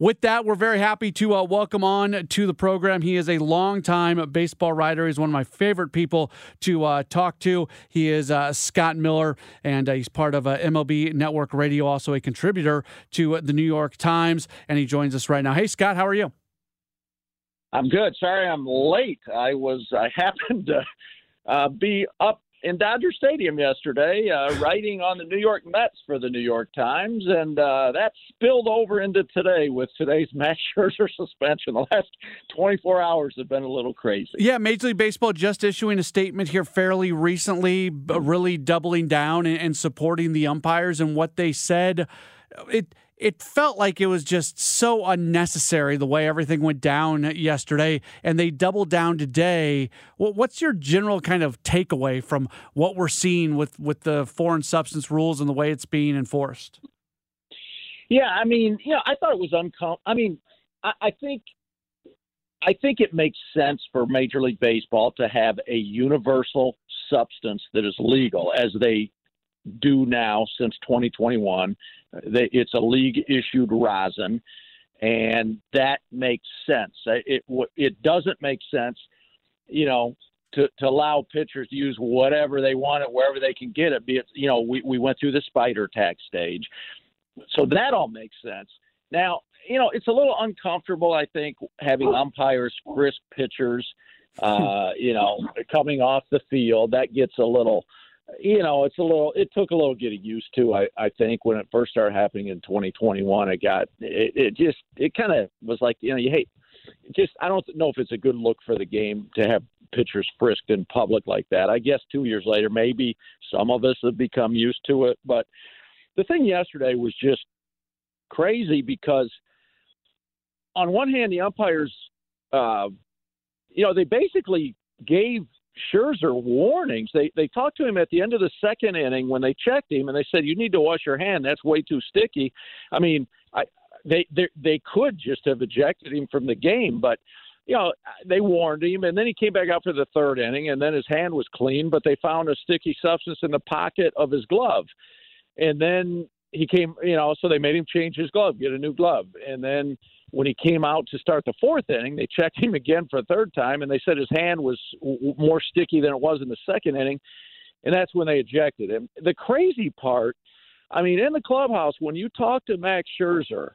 With that, we're very happy to uh, welcome on to the program. He is a longtime baseball writer. He's one of my favorite people to uh, talk to. He is uh, Scott Miller, and uh, he's part of uh, MLB Network Radio, also a contributor to the New York Times. And he joins us right now. Hey, Scott, how are you? I'm good. Sorry I'm late. I was I happened to uh, be up in Dodger Stadium yesterday, uh, writing on the New York Mets for the New York Times, and uh, that spilled over into today with today's Max Scherzer suspension. The last 24 hours have been a little crazy. Yeah, Major League Baseball just issuing a statement here fairly recently, really doubling down and, and supporting the umpires and what they said. It it felt like it was just so unnecessary the way everything went down yesterday, and they doubled down today. What's your general kind of takeaway from what we're seeing with with the foreign substance rules and the way it's being enforced? Yeah, I mean, you know, I thought it was uncomfortable. I mean, I, I think I think it makes sense for Major League Baseball to have a universal substance that is legal, as they do now since 2021 it's a league issued rosin, and that makes sense. It it doesn't make sense, you know, to, to allow pitchers to use whatever they want it wherever they can get it. Be it you know we we went through the spider tack stage, so that all makes sense. Now you know it's a little uncomfortable. I think having umpires frisk pitchers, uh, you know, coming off the field that gets a little you know, it's a little. It took a little getting used to. I I think when it first started happening in 2021, it got it, it just it kind of was like you know you hate. Just I don't know if it's a good look for the game to have pitchers frisked in public like that. I guess two years later, maybe some of us have become used to it. But the thing yesterday was just crazy because on one hand, the umpires, uh, you know, they basically gave Scherzer warnings. They they talked to him at the end of the second inning when they checked him and they said you need to wash your hand. That's way too sticky. I mean, I they they they could just have ejected him from the game, but you know they warned him and then he came back out for the third inning and then his hand was clean, but they found a sticky substance in the pocket of his glove. And then he came, you know, so they made him change his glove, get a new glove. And then when he came out to start the fourth inning, they checked him again for a third time, and they said his hand was w- more sticky than it was in the second inning, and that's when they ejected him. The crazy part, I mean, in the clubhouse, when you talk to Max Scherzer,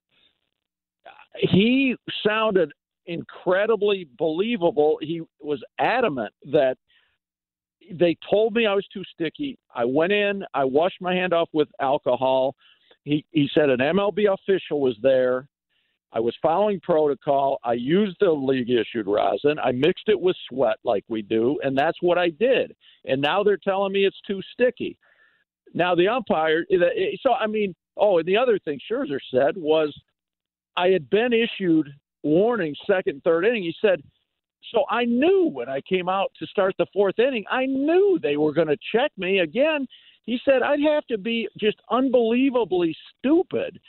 he sounded incredibly believable. He was adamant that they told me I was too sticky. I went in, I washed my hand off with alcohol. He he said an MLB official was there I was following protocol. I used the league issued rosin. I mixed it with sweat like we do, and that's what I did. And now they're telling me it's too sticky. Now the umpire, eh, eh, so I mean, oh, and the other thing Scherzer said was, I had been issued warnings second, third inning. He said, so I knew when I came out to start the fourth inning, I knew they were going to check me again. He said I'd have to be just unbelievably stupid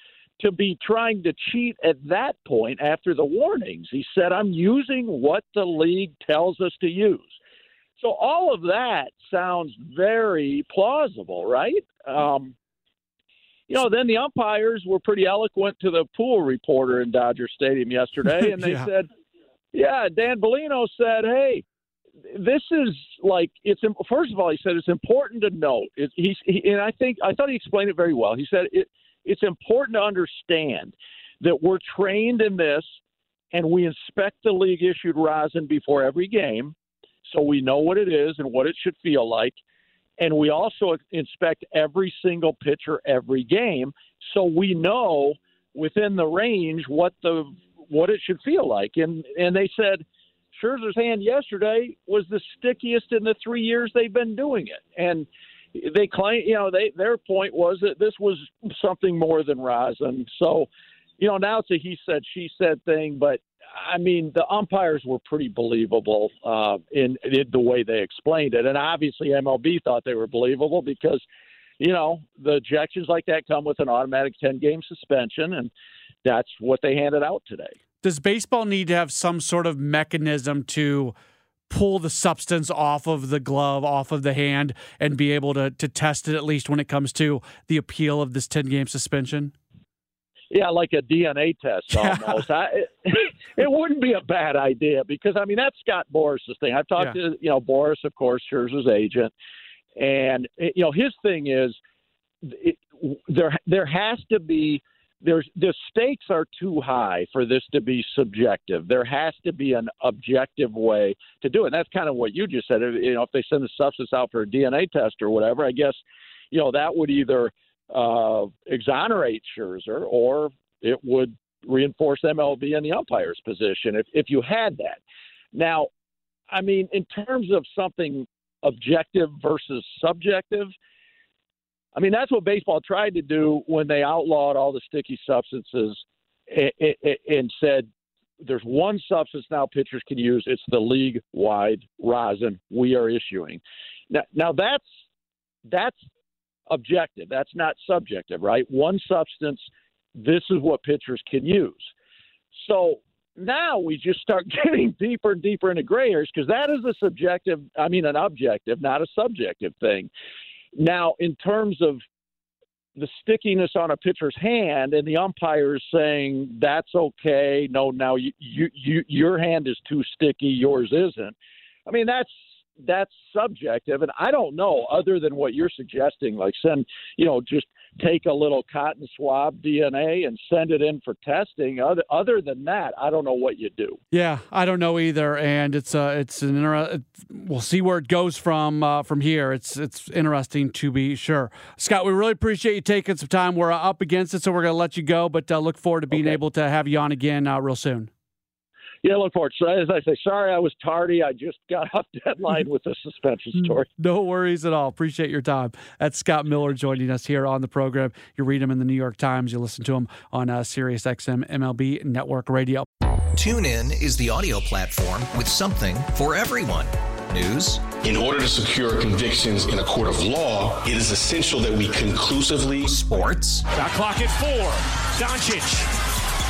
to be trying to cheat at that point after the warnings. He said, I'm using what the league tells us to use. So all of that sounds very plausible, right? Um, you know, then the umpires were pretty eloquent to the pool reporter in Dodger Stadium yesterday, and they yeah. said, "Yeah." Dan Bellino said, "Hey, this is like it's first of all, he said it's important to note. It, he's he, and I think I thought he explained it very well. He said it, it's important to understand that we're trained in this and we inspect the league issued rosin before every game so we know what it is and what it should feel like. And we also inspect every single pitcher every game so we know within the range what the what it should feel like. And and they said Scherzer's hand yesterday was the stickiest in the 3 years they've been doing it. And they claim, you know, they their point was that this was something more than rosin. So, you know, now it's a he said, she said thing, but I mean, the umpires were pretty believable uh, in, in the way they explained it. And obviously, MLB thought they were believable because, you know, the ejections like that come with an automatic 10 game suspension. And that's what they handed out today. Does baseball need to have some sort of mechanism to pull the substance off of the glove, off of the hand, and be able to, to test it at least when it comes to the appeal of this 10 game suspension? Yeah, like a DNA test almost. I, it, it, wouldn't be a bad idea because I mean that's Scott Boras's thing. I've talked yeah. to you know Boras, of course, Scherzer's agent, and you know his thing is it, there there has to be there's the stakes are too high for this to be subjective. There has to be an objective way to do it. And that's kind of what you just said. You know, if they send the substance out for a DNA test or whatever, I guess, you know, that would either uh, exonerate Scherzer or it would reinforce MLB in the umpire's position if if you had that. Now, I mean, in terms of something objective versus subjective I mean, that's what baseball tried to do when they outlawed all the sticky substances and said there's one substance now pitchers can use. It's the league wide rosin we are issuing. Now, now that's that's objective. That's not subjective, right? One substance. This is what pitchers can use. So now we just start getting deeper and deeper into gray areas because that is a subjective, I mean, an objective, not a subjective thing. Now, in terms of the stickiness on a pitcher's hand and the umpires saying that's okay, no, now you, you, you your hand is too sticky, yours isn't. I mean, that's that's subjective, and I don't know other than what you're suggesting, like send, you know, just take a little cotton swab DNA and send it in for testing. Other other than that, I don't know what you do. Yeah, I don't know either, and it's uh, it's an inter- we'll see where it goes from uh, from here. It's it's interesting to be sure. Scott, we really appreciate you taking some time. We're up against it, so we're going to let you go, but uh, look forward to being okay. able to have you on again uh, real soon. Yeah, look forward. So as I say, sorry I was tardy. I just got off deadline with the suspension story. No worries at all. Appreciate your time. That's Scott Miller joining us here on the program. You read him in the New York Times. You listen to him on uh, Sirius XM MLB Network Radio. TuneIn is the audio platform with something for everyone. News. In order to secure convictions in a court of law, it is essential that we conclusively. Sports. Got clock at four. Doncic.